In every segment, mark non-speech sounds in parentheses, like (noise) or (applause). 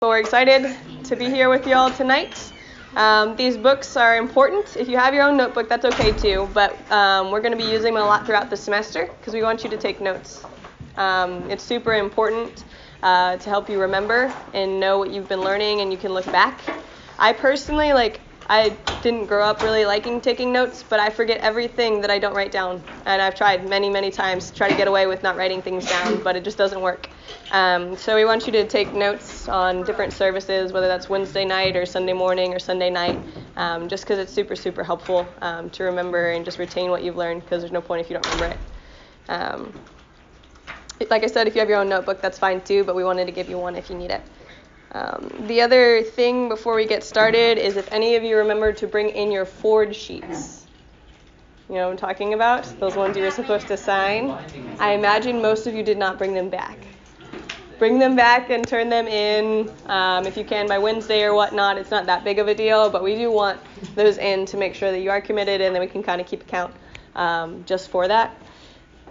Well, we're excited to be here with you all tonight. Um, these books are important. If you have your own notebook, that's okay too, but um, we're going to be using them a lot throughout the semester because we want you to take notes. Um, it's super important uh, to help you remember and know what you've been learning and you can look back. I personally, like, I didn't grow up really liking taking notes, but I forget everything that I don't write down. And I've tried many, many times to try to get away with not writing things down, but it just doesn't work. Um, so we want you to take notes on different services, whether that's Wednesday night or Sunday morning or Sunday night, um, just because it's super, super helpful um, to remember and just retain what you've learned because there's no point if you don't remember it. Um, like I said, if you have your own notebook, that's fine too, but we wanted to give you one if you need it. Um, the other thing before we get started is if any of you remember to bring in your forge sheets. You know what I'm talking about? Those ones you were supposed to sign. I imagine most of you did not bring them back. Bring them back and turn them in um, if you can by Wednesday or whatnot. It's not that big of a deal, but we do want those in to make sure that you are committed and then we can kind of keep account um, just for that.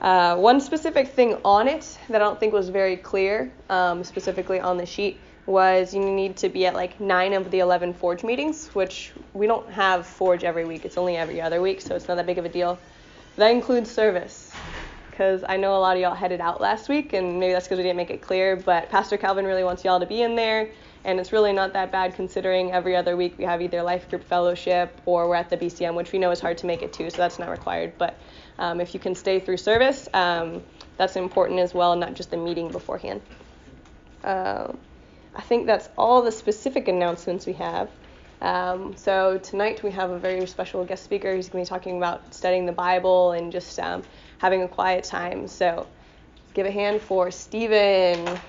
Uh, one specific thing on it that I don't think was very clear, um, specifically on the sheet, was you need to be at like nine of the 11 Forge meetings, which we don't have Forge every week. It's only every other week, so it's not that big of a deal. That includes service, because I know a lot of y'all headed out last week, and maybe that's because we didn't make it clear, but Pastor Calvin really wants y'all to be in there, and it's really not that bad considering every other week we have either life group fellowship or we're at the BCM, which we know is hard to make it to, so that's not required. But um, if you can stay through service, um, that's important as well, not just the meeting beforehand. Uh, I think that's all the specific announcements we have. Um, so tonight we have a very special guest speaker who's going to be talking about studying the Bible and just um, having a quiet time. So give a hand for Stephen.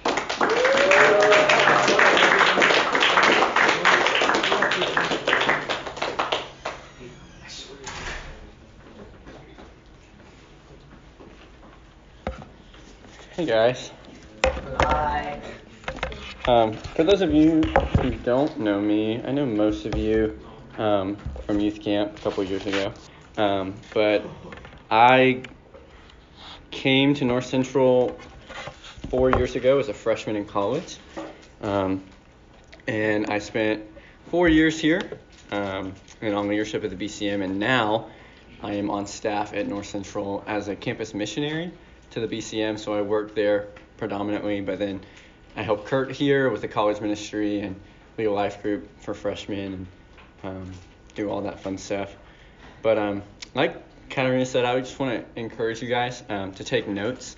Hey guys. Um, for those of you who don't know me, I know most of you um, from youth camp a couple years ago, um, but I came to North Central four years ago as a freshman in college, um, and I spent four years here um, and on leadership at the BCM, and now I am on staff at North Central as a campus missionary to the BCM. So I work there predominantly, but then I help Kurt here with the college ministry and lead a life group for freshmen and um, do all that fun stuff. But um, like Katarina said, I just want to encourage you guys um, to take notes.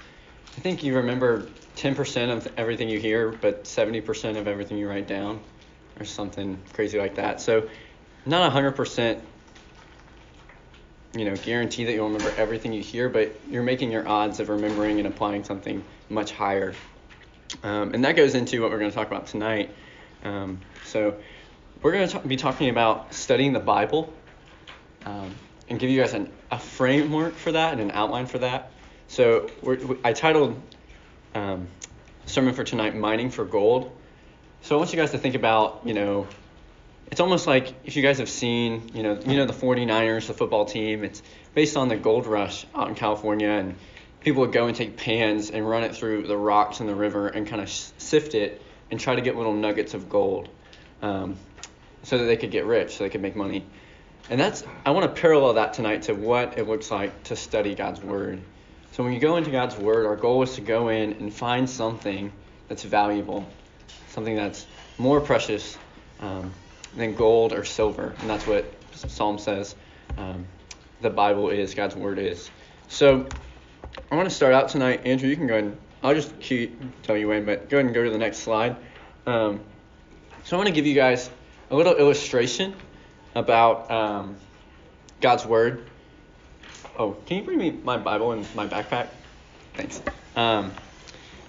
I think you remember 10% of everything you hear, but 70% of everything you write down, or something crazy like that. So, not 100%, you know, guarantee that you'll remember everything you hear, but you're making your odds of remembering and applying something much higher um, and that goes into what we're going to talk about tonight. Um, so, we're going to be talking about studying the Bible um, and give you guys an, a framework for that and an outline for that. So, we, I titled um, sermon for tonight "Mining for Gold." So, I want you guys to think about, you know, it's almost like if you guys have seen, you know, you know the 49ers, the football team. It's based on the gold rush out in California and people would go and take pans and run it through the rocks in the river and kind of sift it and try to get little nuggets of gold um, so that they could get rich, so they could make money. And that's I want to parallel that tonight to what it looks like to study God's Word. So when you go into God's Word, our goal is to go in and find something that's valuable, something that's more precious um, than gold or silver. And that's what Psalm says um, the Bible is, God's Word is. So I want to start out tonight. Andrew, you can go ahead and I'll just tell you when, but go ahead and go to the next slide. Um, so I want to give you guys a little illustration about um, God's Word. Oh, can you bring me my Bible and my backpack? Thanks. Um,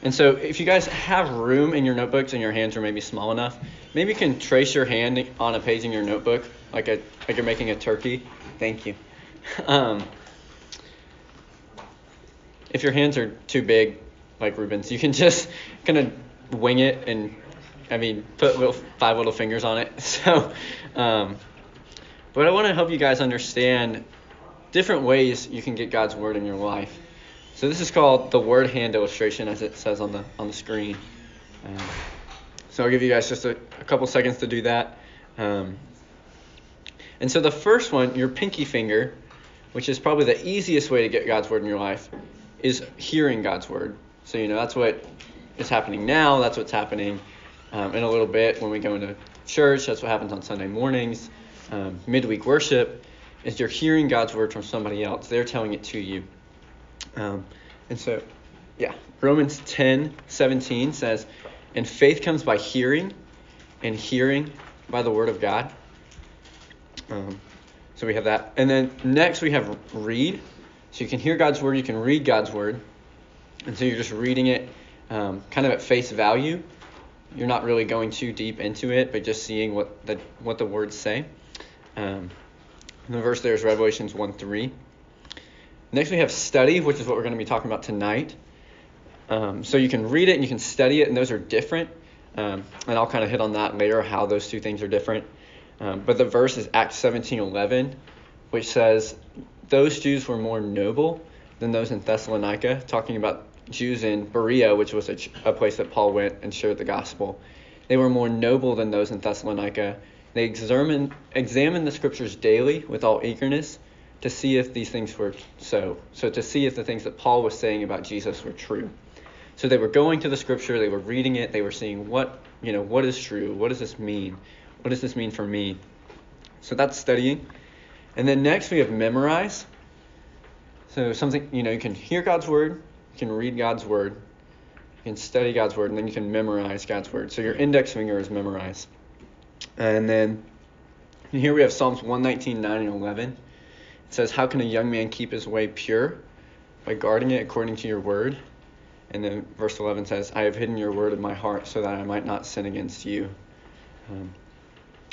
and so if you guys have room in your notebooks and your hands are maybe small enough, maybe you can trace your hand on a page in your notebook like a like you're making a turkey. Thank you. (laughs) Um, if your hands are too big, like Ruben's, you can (laughs) just kind of wing it and, I mean, put little, five little fingers on it. (laughs) So, um, but I want to help you guys understand different ways you can get God's word in your life. So this is called the word hand illustration, as it says on the on the screen. Um, so I'll give you guys just a, a couple seconds to do that. Um, and so the first one, your pinky finger, which is probably the easiest way to get God's word in your life, is hearing God's word. So you know that's what is happening now. That's what's happening um, in a little bit when we go into church. That's what happens on Sunday mornings, um, midweek worship. Is you're hearing God's word from somebody else. They're telling it to you. Um, and so, yeah, Romans 10, 17 says, and faith comes by hearing, and hearing by the word of God. Um, so we have that. And then next we have read. So you can hear God's word, you can read God's word. And so you're just reading it um, kind of at face value. You're not really going too deep into it, but just seeing what the what the words say. Um, the verse there is Revelations 1 3. Next we have study, which is what we're going to be talking about tonight. Um, so you can read it and you can study it, and those are different. Um, and I'll kind of hit on that later, how those two things are different. Um, but the verse is Acts 17:11, which says, "Those Jews were more noble than those in Thessalonica," talking about Jews in Berea, which was a, a place that Paul went and shared the gospel. They were more noble than those in Thessalonica. They examined, examined the scriptures daily with all eagerness to see if these things were so. So to see if the things that Paul was saying about Jesus were true. So they were going to the scripture, they were reading it, they were seeing what, you know, what is true? What does this mean? What does this mean for me? So that's studying. And then next we have memorize. So something, you know, you can hear God's word, you can read God's word, you can study God's word, and then you can memorize God's word. So your index finger is memorize. And then here we have Psalms 119, 9, and 11. It says, How can a young man keep his way pure? By guarding it according to your word. And then verse 11 says, I have hidden your word in my heart so that I might not sin against you. Um,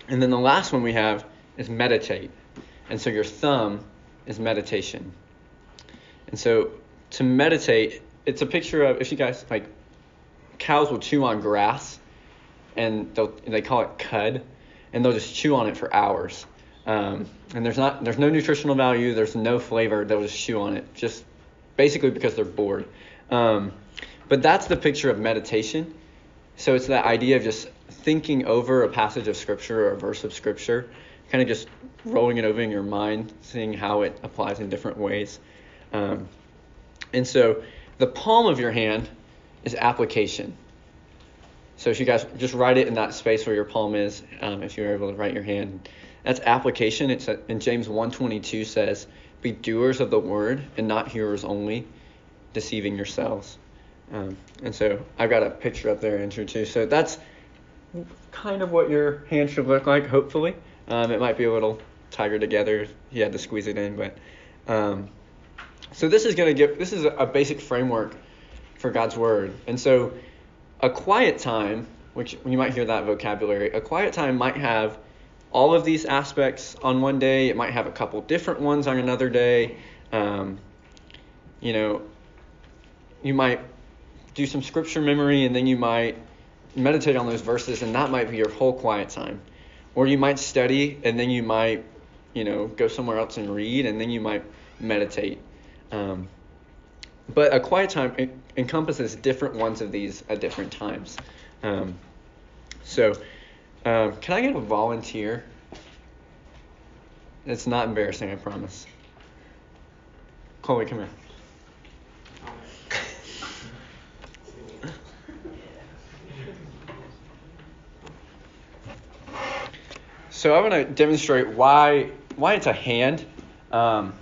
and then the last one we have is meditate. And so your thumb is meditation. And so to meditate, it's a picture of, if you guys, like, cows will chew on grass and they'll, they call it cud, and they'll just chew on it for hours. Um, and there's not, there's no nutritional value, there's no flavor, they'll just chew on it, just basically because they're bored. Um, but that's the picture of meditation. So it's that idea of just thinking over a passage of scripture or a verse of scripture, kind of just rolling it over in your mind, seeing how it applies in different ways. Um, and so the palm of your hand is application. So if you guys just write it in that space where your palm is, um, if you're able to write your hand, that's application. It's a, in James 1:22 says, "Be doers of the word and not hearers only, deceiving yourselves." Um, and so I've got a picture up there, Andrew, too. So that's kind of what your hand should look like, hopefully. Um, it might be a little tighter together. He had to squeeze it in, but um, so this is going to give this is a basic framework for God's word. And so a quiet time, which you might hear that vocabulary, a quiet time might have all of these aspects on one day. It might have a couple different ones on another day. Um, you know, you might do some scripture memory and then you might meditate on those verses and that might be your whole quiet time. Or you might study and then you might, you know, go somewhere else and read and then you might meditate. Um, but a quiet time encompasses different ones of these at different times. Um, so, um, can I get a volunteer? It's not embarrassing, I promise. Chloe, come here. So I want to demonstrate why why it's a hand. Um,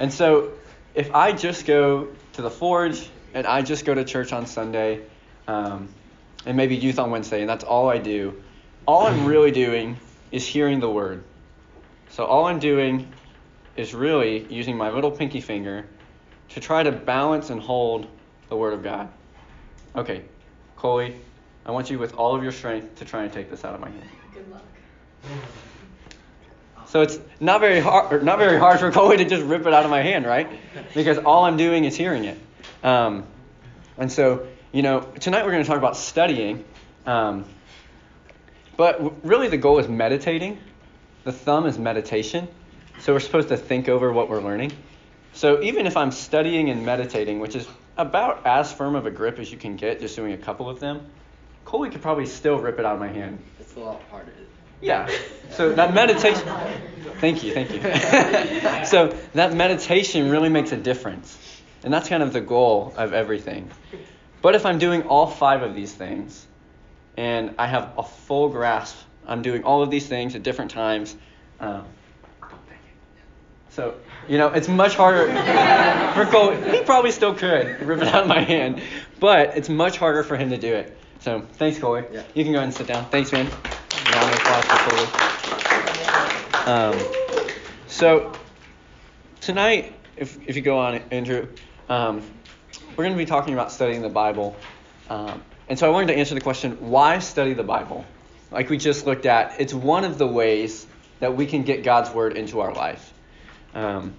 and so if I just go to the forge and I just go to church on Sunday, um, and maybe youth on Wednesday, and that's all I do, all I'm really doing is hearing the word. So all I'm doing is really using my little pinky finger to try to balance and hold the word of God. Okay, Coley, I want you with all of your strength to try and take this out of my hand. Good luck. So it's not very hard, not very hard for Chloe to just rip it out of my hand, right? Because all I'm doing is hearing it. Um, and so, you know, tonight we're going to talk about studying. Um, but really, the goal is meditating. The thumb is meditation. So we're supposed to think over what we're learning. So even if I'm studying and meditating, which is about as firm of a grip as you can get just doing a couple of them, Coley could probably still rip it out of my hand. It's a lot harder. Yeah. So that meditation. Thank you, thank you. (laughs) so that meditation really makes a difference. And that's kind of the goal of everything. But if I'm doing all five of these things and I have a full grasp, I'm doing all of these things at different times. Um, so, you know, it's much harder (laughs) for Cole. He probably still could rip it out of my hand, but it's much harder for him to do it. So, thanks, Coley. Yeah. You can go ahead and sit down. Thanks, man. Round of applause for. Um, so, tonight, if, if you go on, Andrew, um, we're going to be talking about studying the Bible. Um, and so I wanted to answer the question why study the Bible? Like we just looked at, it's one of the ways that we can get God's word into our life. Um,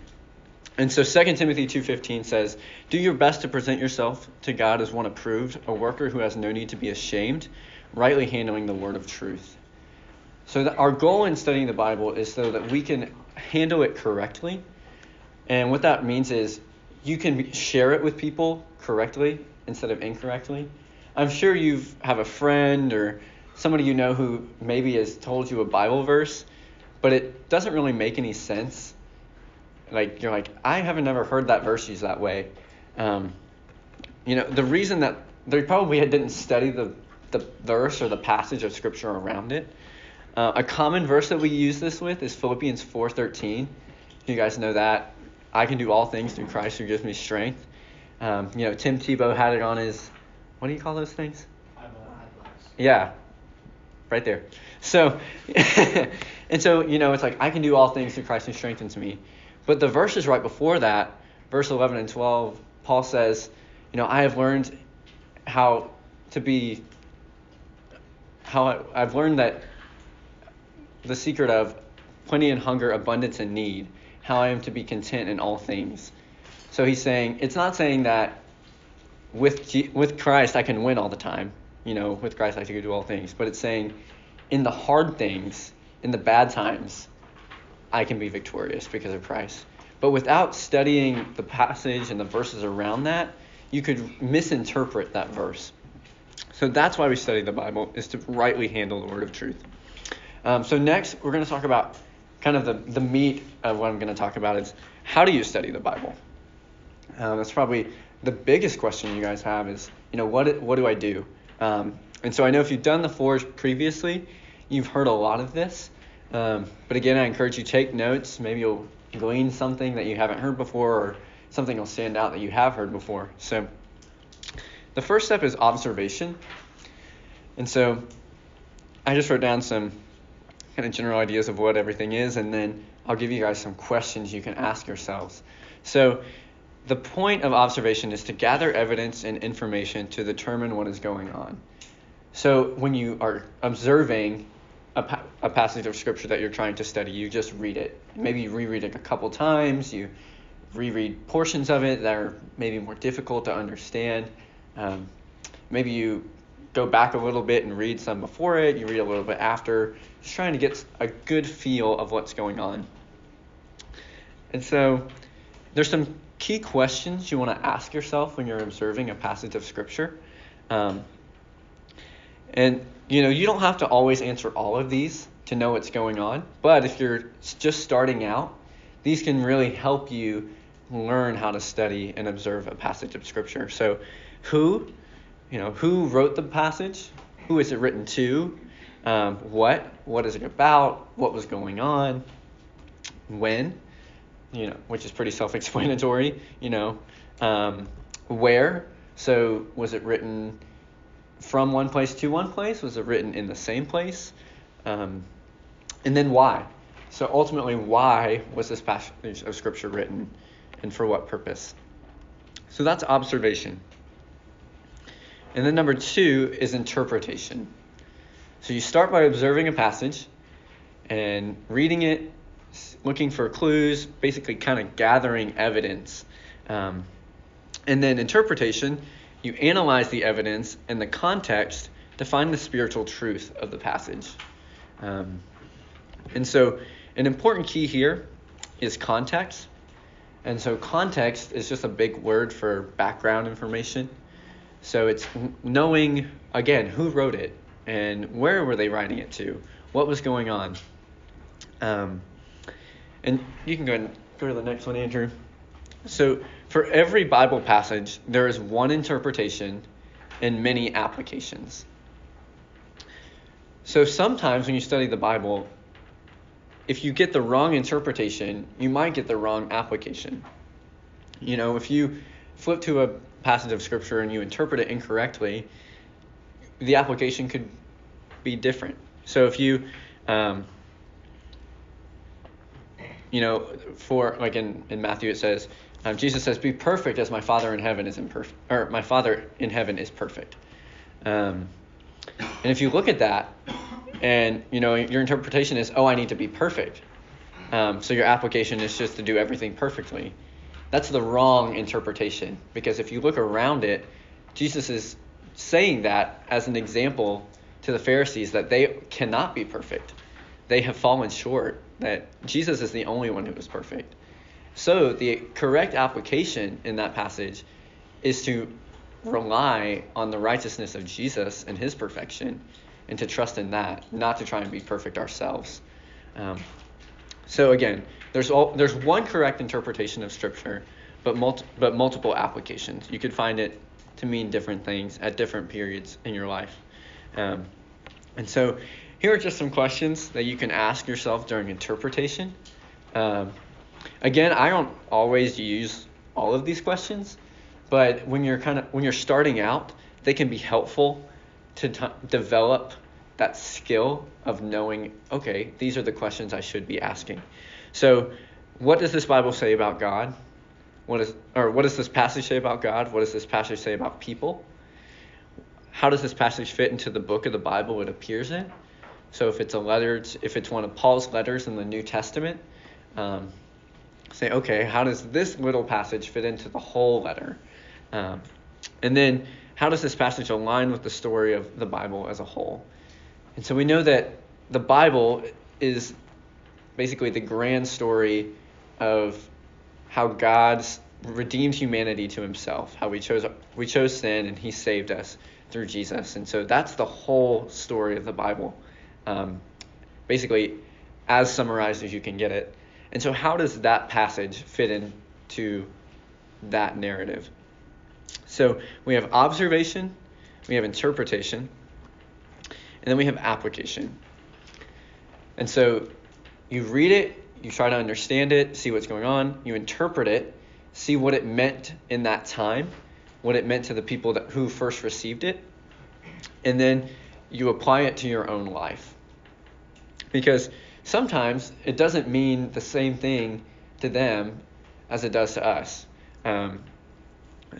and so 2 Timothy 2:15 says, "Do your best to present yourself to God as one approved, a worker who has no need to be ashamed, rightly handling the word of truth." So our goal in studying the Bible is so that we can handle it correctly. And what that means is you can share it with people correctly instead of incorrectly. I'm sure you have a friend or somebody you know who maybe has told you a Bible verse, but it doesn't really make any sense. Like you're like, I haven't ever heard that verse used that way. Um, you know, the reason that they probably didn't study the the verse or the passage of scripture around it. Uh, a common verse that we use this with is Philippians 4:13. You guys know that. I can do all things through Christ who gives me strength. Um, you know, Tim Tebow had it on his, what do you call those things? Yeah, right there. So, (laughs) and so, you know, it's like, I can do all things through Christ who strengthens me. But the verses right before that, verse 11 and 12, Paul says, you know, I have learned how to be, how I, I've learned that the secret of plenty and hunger, abundance and need, how I am to be content in all things. So he's saying, it's not saying that with, with Christ I can win all the time. You know, with Christ I can do all things. But it's saying, in the hard things, in the bad times, I can be victorious because of Christ. But without studying the passage and the verses around that, you could misinterpret that verse. So that's why we study the Bible, is to rightly handle the word of truth. Um, so next, we're going to talk about kind of the, the meat of what I'm going to talk about is how do you study the Bible? Um, that's probably the biggest question you guys have is, you know, what, what do I do? Um, and so I know if you've done the fours previously, you've heard a lot of this. Um, but again, I encourage you take notes. Maybe you'll glean something that you haven't heard before or something will stand out that you have heard before. So the first step is observation. And so I just wrote down some kind of general ideas of what everything is, and then I'll give you guys some questions you can ask yourselves. So the point of observation is to gather evidence and information to determine what is going on. So when you are observing a, pa- a, passage of scripture that you're trying to study, you just read it. Maybe you reread it a couple times. You reread portions of it that are maybe more difficult to understand. Um, maybe you go back a little bit and read some before it. You read a little bit after. Just trying to get a good feel of what's going on. And so there's some key questions you want to ask yourself when you're observing a passage of scripture. Um, and you know, you don't have to always answer all of these to know what's going on, but if you're just starting out, these can really help you learn how to study and observe a passage of scripture. So, who, you know, who wrote the passage? Who is it written to? Um, what? What is it about? What was going on? When? You know, which is pretty (laughs) self-explanatory. You know, um, where? So, was it written from one place to one place? Was it written in the same place? Um, and then why? So ultimately, why was this passage of scripture written, and for what purpose? So that's observation. And then number two is interpretation. So you start by observing a passage and reading it, looking for clues, basically kind of gathering evidence. Um, and then interpretation you analyze the evidence and the context to find the spiritual truth of the passage. Um, and so, an important key here is context. And so context is just a big word for background information. So it's knowing, again, who wrote it and where were they writing it to, what was going on. Um, and you can go and go to the next one, Andrew. So for every Bible passage, there is one interpretation and many applications. So sometimes when you study the Bible, if you get the wrong interpretation, you might get the wrong application. You know, if you flip to a passage of scripture and you interpret it incorrectly, the application could be different. So if you, um, you know, for like in, in Matthew it says, um, Jesus says, "Be perfect as my Father in heaven is imperfect, or my Father in heaven is perfect." Um, and if you look at that, and you know your interpretation is oh i need to be perfect um, so your application is just to do everything perfectly that's the wrong interpretation because if you look around it jesus is saying that as an example to the pharisees that they cannot be perfect they have fallen short that jesus is the only one who is perfect so the correct application in that passage is to rely on the righteousness of jesus and his perfection and to trust in that, not to try and be perfect ourselves. Um, so again, there's all, there's one correct interpretation of Scripture, but multi, but multiple applications. You could find it to mean different things at different periods in your life. Um, and so here are just some questions that you can ask yourself during interpretation. Um, again, I don't always use all of these questions, but when you're kind of when you're starting out, they can be helpful to t- develop that skill of knowing, okay, these are the questions I should be asking. So, what does this Bible say about God? What is or what does this passage say about God? What does this passage say about people? How does this passage fit into the book of the Bible it appears in? So if it's a letter, if it's one of Paul's letters in the New Testament, um, say, okay, how does this little passage fit into the whole letter? Um, and then how does this passage align with the story of the Bible as a whole? And so we know that the Bible is basically the grand story of how God redeemed humanity to himself, how we chose we chose sin and he saved us through Jesus. And so that's the whole story of the Bible. Um, basically as summarized as you can get it. And so how does that passage fit into that narrative? So we have observation, we have interpretation, and then we have application. And so you read it, you try to understand it, see what's going on, you interpret it, see what it meant in that time, what it meant to the people that, who first received it, and then you apply it to your own life. Because sometimes it doesn't mean the same thing to them as it does to us. Um,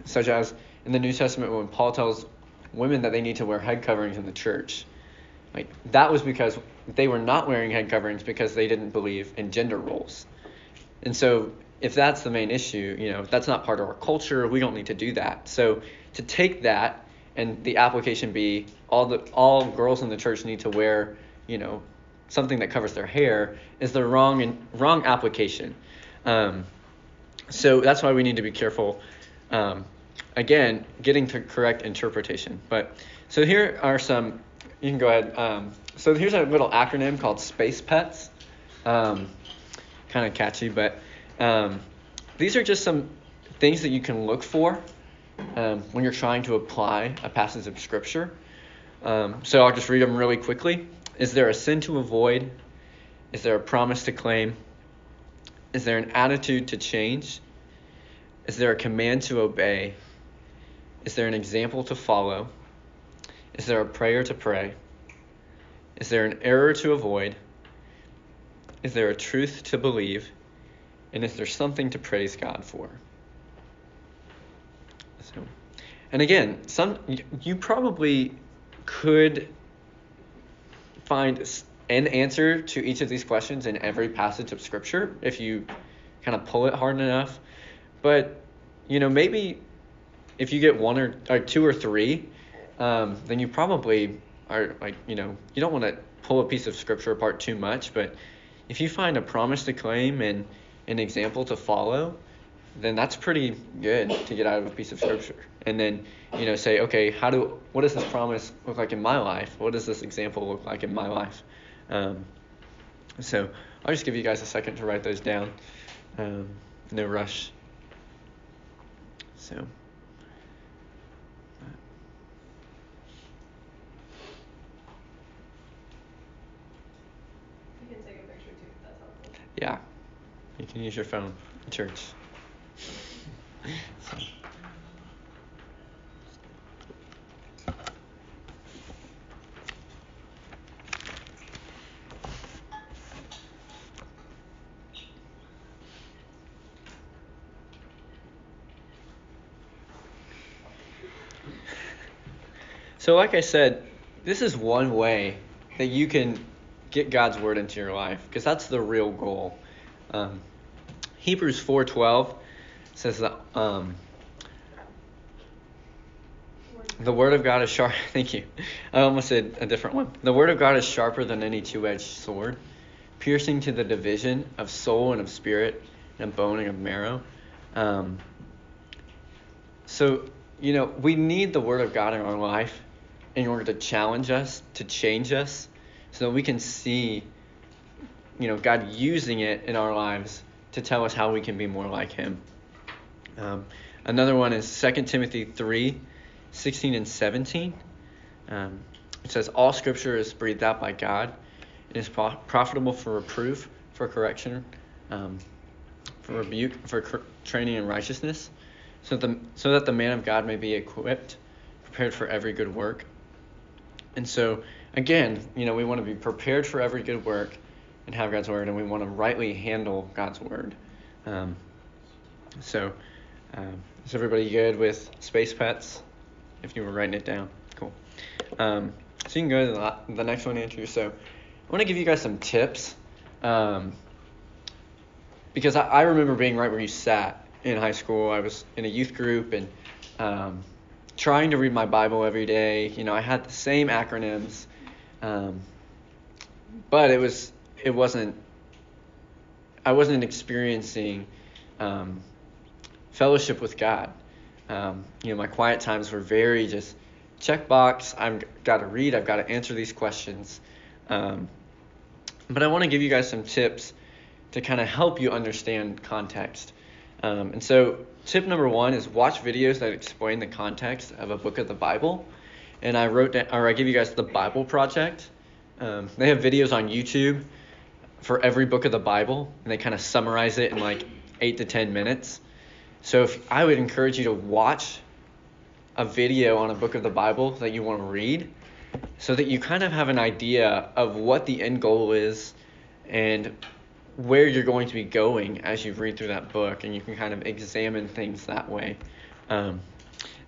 such as in the New Testament when Paul tells women that they need to wear head coverings in the church. Like that was because they were not wearing head coverings because they didn't believe in gender roles. And so if that's the main issue, you know, that's not part of our culture, we don't need to do that. So to take that and the application be all the all girls in the church need to wear, you know, something that covers their hair is the wrong and wrong application. Um, so that's why we need to be careful um, again, getting to correct interpretation. But so here are some. You can go ahead. Um, so here's a little acronym called Space Pets. Um, kind of catchy, but um, these are just some things that you can look for um, when you're trying to apply a passage of scripture. Um, so I'll just read them really quickly. Is there a sin to avoid? Is there a promise to claim? Is there an attitude to change? Is there a command to obey? Is there an example to follow? Is there a prayer to pray? Is there an error to avoid? Is there a truth to believe? And is there something to praise God for? So, and again, some you probably could find an answer to each of these questions in every passage of scripture if you kind of pull it hard enough. But you know, maybe if you get one or, or two or three, um, then you probably are like, you know, you don't want to pull a piece of scripture apart too much, but if you find a promise to claim and an example to follow, then that's pretty good to get out of a piece of scripture. And then, you know, say, okay, how do what does this promise look like in my life? What does this example look like in my life? Um, so I'll just give you guys a second to write those down. Um, no rush. So. You can take a picture too. That's helpful. Yeah, you can use your phone in church. So. So, like I said, this is one way that you can get God's word into your life because that's the real goal. Um, Hebrews 4:12 says that um, the word of God is sharp. (laughs) Thank you. I almost said a different one. The word of God is sharper than any two-edged sword, piercing to the division of soul and of spirit and of bone and of marrow. Um, so you know we need the word of God in our life in order to challenge us, to change us, so we can see, you know, God using it in our lives to tell us how we can be more like Him. Um, another one is 2 Timothy 3 16 and 17. Um, it says, All scripture is breathed out by God and is pro- profitable for reproof, for correction, um, for rebuke, for cr- training in righteousness, so the, so that the man of God may be equipped, prepared for every good work. And so, again, you know, we want to be prepared for every good work and have God's word, and we want to rightly handle God's word. Um, so, um, is everybody good with space pets? If you were writing it down, cool. Um, so you can go to the, the next one, Andrew. So, I want to give you guys some tips. Um, because I, I remember being right where you sat in high school. I was in a youth group and um, trying to read my Bible every day. You know, I had the same acronyms, um, but it was it wasn't. I wasn't experiencing um, fellowship with God. Um, you know, my quiet times were very just check box. I've got to read. I've got to answer these questions. Um, but I want to give you guys some tips to kind of help you understand context. Um, and so, tip number one is watch videos that explain the context of a book of the Bible. And I wrote down, or I give you guys the Bible Project. Um, they have videos on YouTube for every book of the Bible, and they kind of summarize it in like eight to ten minutes. So, if I would encourage you to watch a video on a book of the Bible that you want to read, so that you kind of have an idea of what the end goal is and where you're going to be going as you read through that book, and you can kind of examine things that way. Um,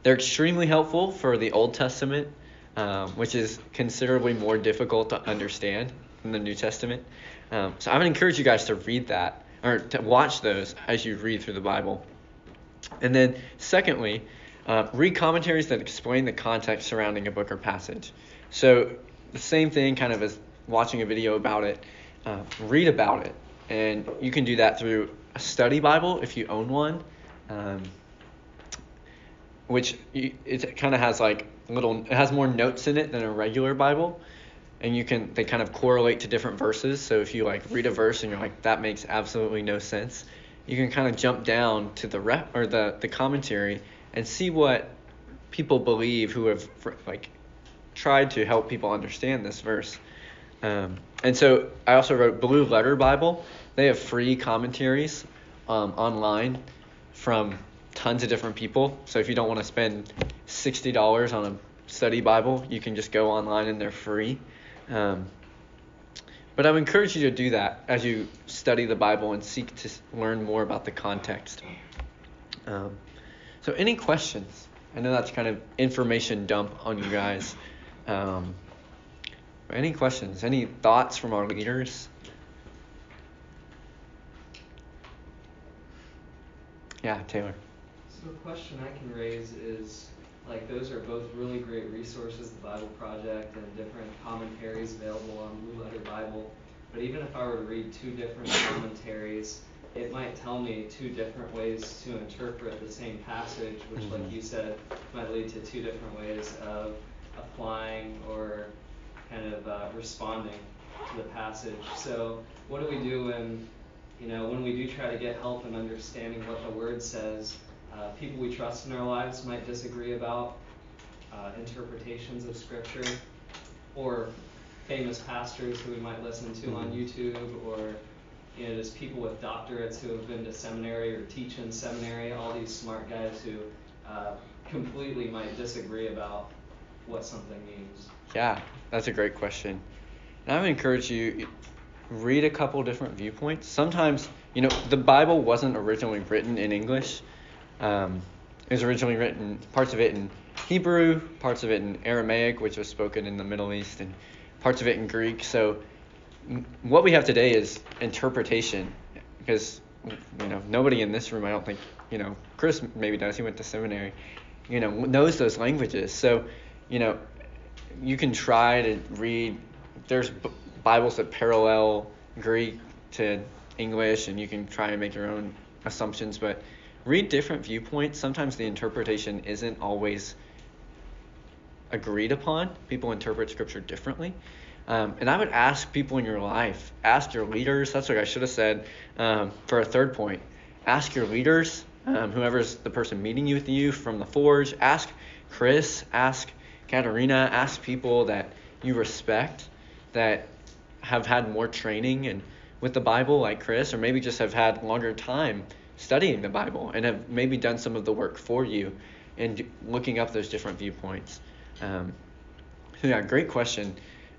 they're extremely helpful for the Old Testament, um, which is considerably more difficult to understand than the New Testament. Um, so I would encourage you guys to read that or to watch those as you read through the Bible. And then, secondly, uh, read commentaries that explain the context surrounding a book or passage. So the same thing, kind of as watching a video about it. Uh, read about it, and you can do that through a study Bible if you own one, um, which it kind of has like little. It has more notes in it than a regular Bible, and you can they kind of correlate to different verses. So if you like read a verse and you're like that makes absolutely no sense, you can kind of jump down to the rep or the the commentary and see what people believe who have like tried to help people understand this verse. Um, and so I also wrote Blue Letter Bible. They have free commentaries um, online from tons of different people. So if you don't want to spend sixty dollars on a study Bible, you can just go online and they're free. Um, but I would encourage you to do that as you study the Bible and seek to learn more about the context. Um, so any questions? I know that's kind of information dump on you guys. Um, any questions? Any thoughts from our leaders? Yeah, Taylor. So a question I can raise is like those are both really great resources, the Bible Project and different commentaries available on Blue Letter Bible. But even if I were to read two different commentaries, it might tell me two different ways to interpret the same passage, which, mm-hmm. like you said, might lead to two different ways of applying or kind of uh, responding to the passage. So, what do we do when, you know, when we do try to get help in understanding what the Word says? Uh, people we trust in our lives might disagree about uh, interpretations of Scripture, or famous pastors who we might listen to on mm-hmm. YouTube, or you know, just people with doctorates who have been to seminary or teach in seminary, all these smart guys who uh, completely might disagree about what something means. Yeah, that's a great question. And I would encourage you read a couple different viewpoints. Sometimes, you know, the Bible wasn't originally written in English. Um, it was originally written parts of it in Hebrew, parts of it in Aramaic, which was spoken in the Middle East, and parts of it in Greek. So what we have today is interpretation because you know nobody in this room I don't think you know Chris maybe does he went to seminary you know knows those languages so you know you can try to read there's Bibles that parallel Greek to English and you can try and make your own assumptions but read different viewpoints sometimes the interpretation isn't always agreed upon people interpret scripture differently um, and I would ask people in your life, ask your leaders. That's what I should have said um, for a third point. Ask your leaders, um, whoever's the person meeting you with you from the forge. Ask Chris, ask Katerina, ask people that you respect that have had more training and with the Bible, like Chris, or maybe just have had longer time studying the Bible and have maybe done some of the work for you and looking up those different viewpoints. Um, yeah, great question.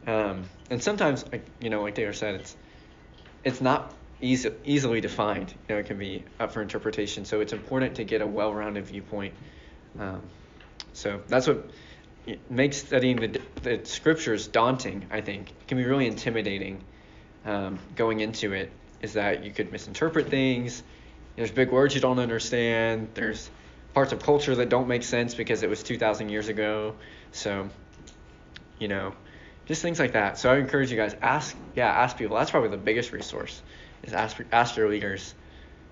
Um, and sometimes, you know, like Taylor said, it's it's not easy, easily defined. You know, it can be up for interpretation. So it's important to get a well-rounded viewpoint. Um, so that's what makes studying the, the scriptures daunting. I think it can be really intimidating um, going into it. Is that you could misinterpret things. There's big words you don't understand. There's parts of culture that don't make sense because it was 2,000 years ago. So, you know, just things like that. So I encourage you guys ask yeah ask people. That's probably the biggest resource is ask ask your leaders.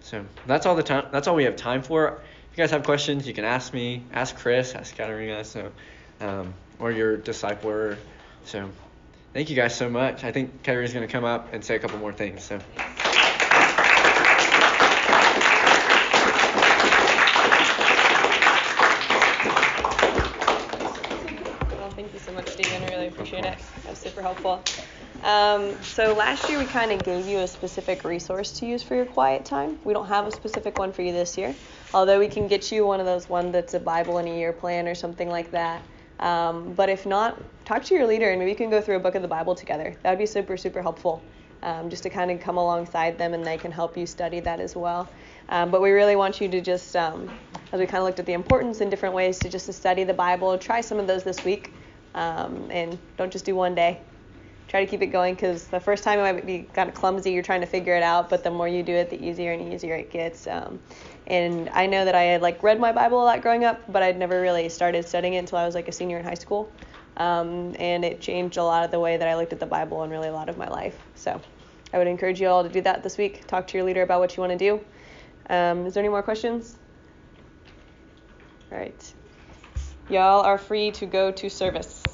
So that's all the time. That's all we have time for. If you guys have questions, you can ask me, ask Chris, ask Katerina, so um, or your discipler. So thank you guys so much. I think Katerina's going to come up and say a couple more things. So. Helpful. Um, so last year we kind of gave you a specific resource to use for your quiet time. We don't have a specific one for you this year, although we can get you one of those one that's a Bible in a year plan or something like that. Um, but if not, talk to your leader and maybe you can go through a book of the Bible together. That would be super super helpful. Um, just to kind of come alongside them and they can help you study that as well. Um, but we really want you to just, um, as we kind of looked at the importance in different ways to just to study the Bible, try some of those this week. Um, and don't just do one day. Try to keep it going because the first time it might be kind of clumsy. You're trying to figure it out, but the more you do it, the easier and easier it gets. Um, and I know that I had like read my Bible a lot growing up, but I'd never really started studying it until I was like a senior in high school. Um, and it changed a lot of the way that I looked at the Bible and really a lot of my life. So I would encourage you all to do that this week. Talk to your leader about what you want to do. Um, is there any more questions? All right. Y'all are free to go to service.